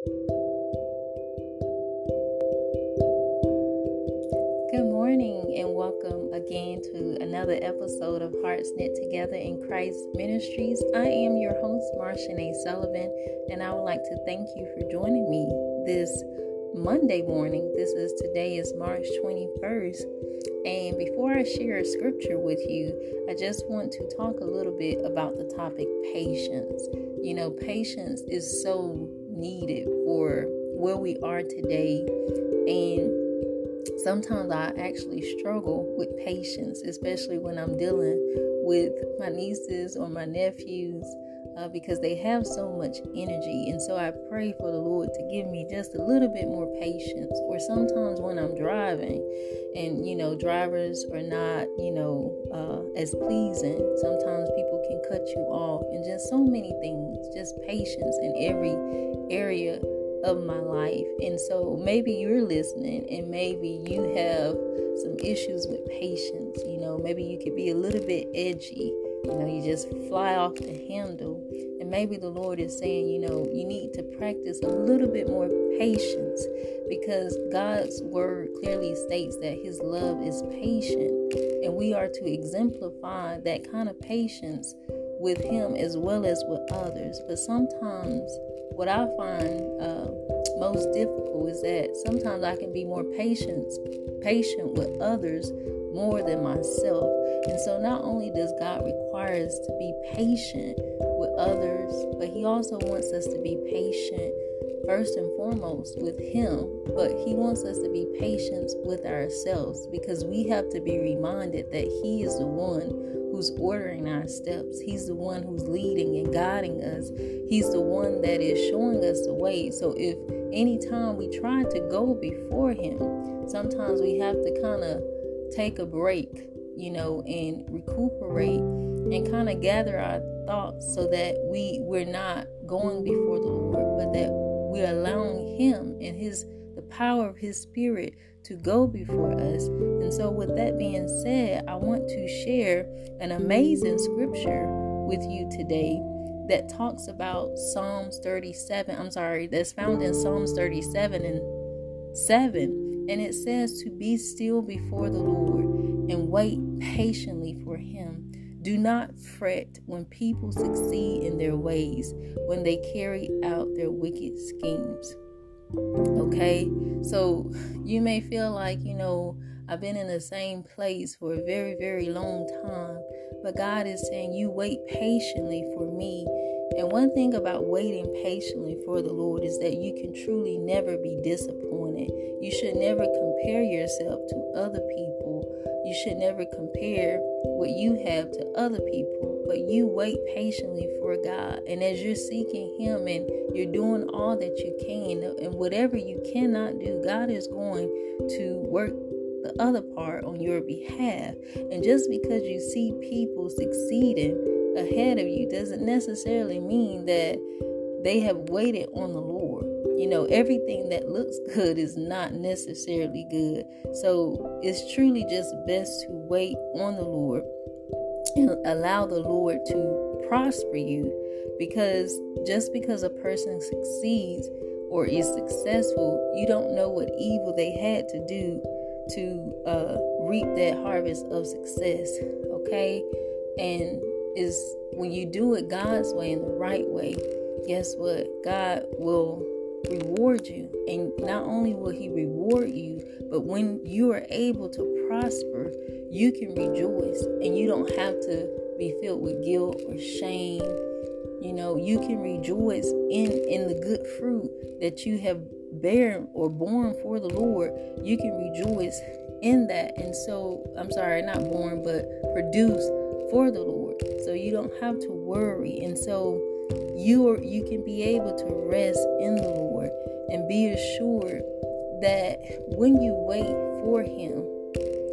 Good morning and welcome again to another episode of Hearts Knit Together in Christ Ministries. I am your host, Marsha A. Sullivan, and I would like to thank you for joining me this Monday morning. This is today is March 21st. And before I share a scripture with you, I just want to talk a little bit about the topic patience. You know, patience is so needed for where we are today. And sometimes I actually struggle with patience, especially when I'm dealing with my nieces or my nephews. Uh, because they have so much energy. And so I pray for the Lord to give me just a little bit more patience. Or sometimes when I'm driving, and you know, drivers are not, you know, uh, as pleasing, sometimes people can cut you off, and just so many things, just patience in every area of my life. And so maybe you're listening and maybe you have some issues with patience. You know, maybe you could be a little bit edgy. You know, you just fly off the handle. And maybe the Lord is saying, you know, you need to practice a little bit more patience because God's word clearly states that his love is patient. And we are to exemplify that kind of patience with him as well as with others. But sometimes what I find uh, most difficult is that sometimes I can be more patient, patient with others more than myself. And so not only does God require us to be patient with others, but He also wants us to be patient first and foremost with Him, but He wants us to be patient with ourselves because we have to be reminded that He is the one who's ordering our steps. He's the one who's leading and guiding us. He's the one that is showing us the way. So if anytime we try to go before him, sometimes we have to kind of take a break, you know, and recuperate and kind of gather our thoughts so that we we're not going before the Lord, but that we're allowing him and his the power of his spirit to go before us. And so, with that being said, I want to share an amazing scripture with you today that talks about Psalms 37. I'm sorry, that's found in Psalms 37 and 7. And it says to be still before the Lord and wait patiently for him. Do not fret when people succeed in their ways, when they carry out their wicked schemes. Okay, so you may feel like, you know, I've been in the same place for a very, very long time, but God is saying, You wait patiently for me. And one thing about waiting patiently for the Lord is that you can truly never be disappointed. You should never compare yourself to other people. You should never compare what you have to other people, but you wait patiently for God. And as you're seeking Him and you're doing all that you can, and whatever you cannot do, God is going to work the other part on your behalf. And just because you see people succeeding ahead of you doesn't necessarily mean that they have waited on the Lord. You know, everything that looks good is not necessarily good. So it's truly just best to wait on the Lord and allow the Lord to prosper you because just because a person succeeds or is successful, you don't know what evil they had to do to uh, reap that harvest of success. Okay, and is when you do it God's way in the right way, guess what? God will reward you. And not only will He reward you, but when you are able to prosper, you can rejoice and you don't have to be filled with guilt or shame. You know, you can rejoice in in the good fruit that you have bear or born for the Lord. You can rejoice in that. And so, I'm sorry, not born, but produce for the Lord. So you don't have to worry. And so you are you can be able to rest in the Lord and be assured that when you wait for him,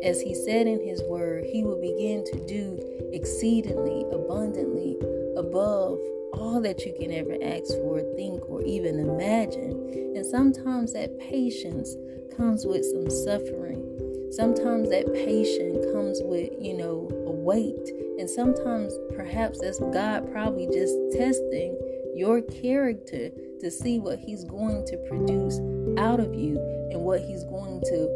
as he said in his word, he will begin to do exceedingly abundantly above all that you can ever ask for, think, or even imagine. And sometimes that patience comes with some suffering. Sometimes that patience comes with, you know, a weight. And sometimes perhaps that's God probably just testing your character to see what He's going to produce out of you and what He's going to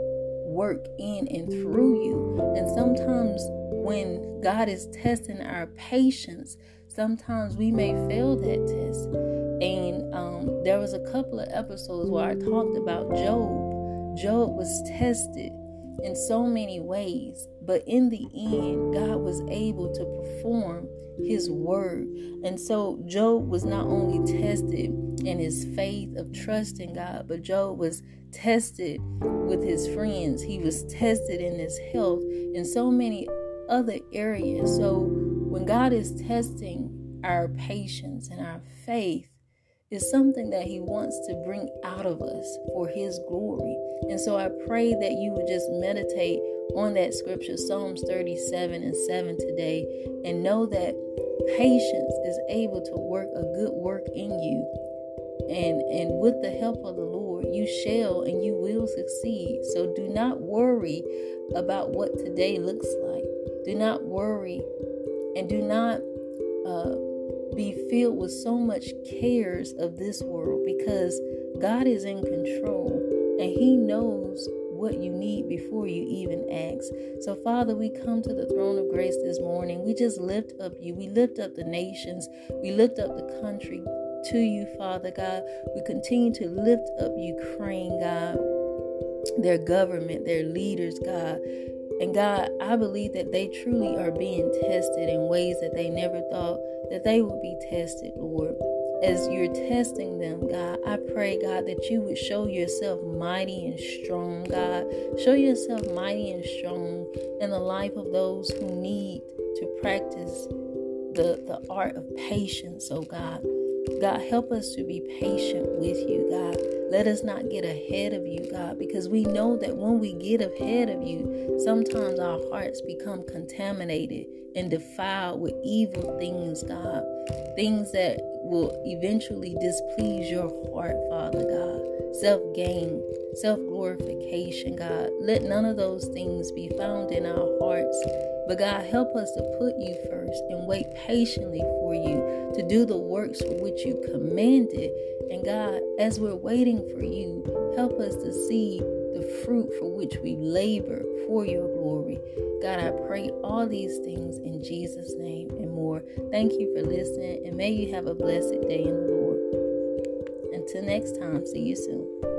work in and through you. And sometimes when God is testing our patience, sometimes we may fail that test. And um, there was a couple of episodes where I talked about Job. Job was tested in so many ways, but in the end, God was able to perform his word. And so Job was not only tested in his faith of trust in God, but Job was tested with his friends. He was tested in his health in so many other areas. So when God is testing our patience and our faith is something that he wants to bring out of us for his glory. And so I pray that you would just meditate on that scripture, Psalms 37 and 7 today, and know that patience is able to work a good work in you. And, and with the help of the Lord, you shall and you will succeed. So do not worry about what today looks like. Do not worry and do not uh, be filled with so much cares of this world because God is in control and He knows what you need before you even ask. So, Father, we come to the throne of grace this morning. We just lift up you. We lift up the nations. We lift up the country to you, Father God. We continue to lift up Ukraine, God, their government, their leaders, God. And God, I believe that they truly are being tested in ways that they never thought that they would be tested, Lord. As you're testing them, God, I pray, God, that you would show yourself mighty and strong, God. Show yourself mighty and strong in the life of those who need to practice the, the art of patience, oh God. God, help us to be patient with you, God. Let us not get ahead of you, God, because we know that when we get ahead of you, sometimes our hearts become contaminated and defiled with evil things, God. Things that will eventually displease your heart, Father God. Self gain, self glorification, God. Let none of those things be found in our hearts. But God, help us to put you first and wait patiently for you to do the works for which you commanded. And God, as we're waiting for you, help us to see the fruit for which we labor for your glory. God, I pray all these things in Jesus' name and more. Thank you for listening, and may you have a blessed day in the Lord. Until next time, see you soon.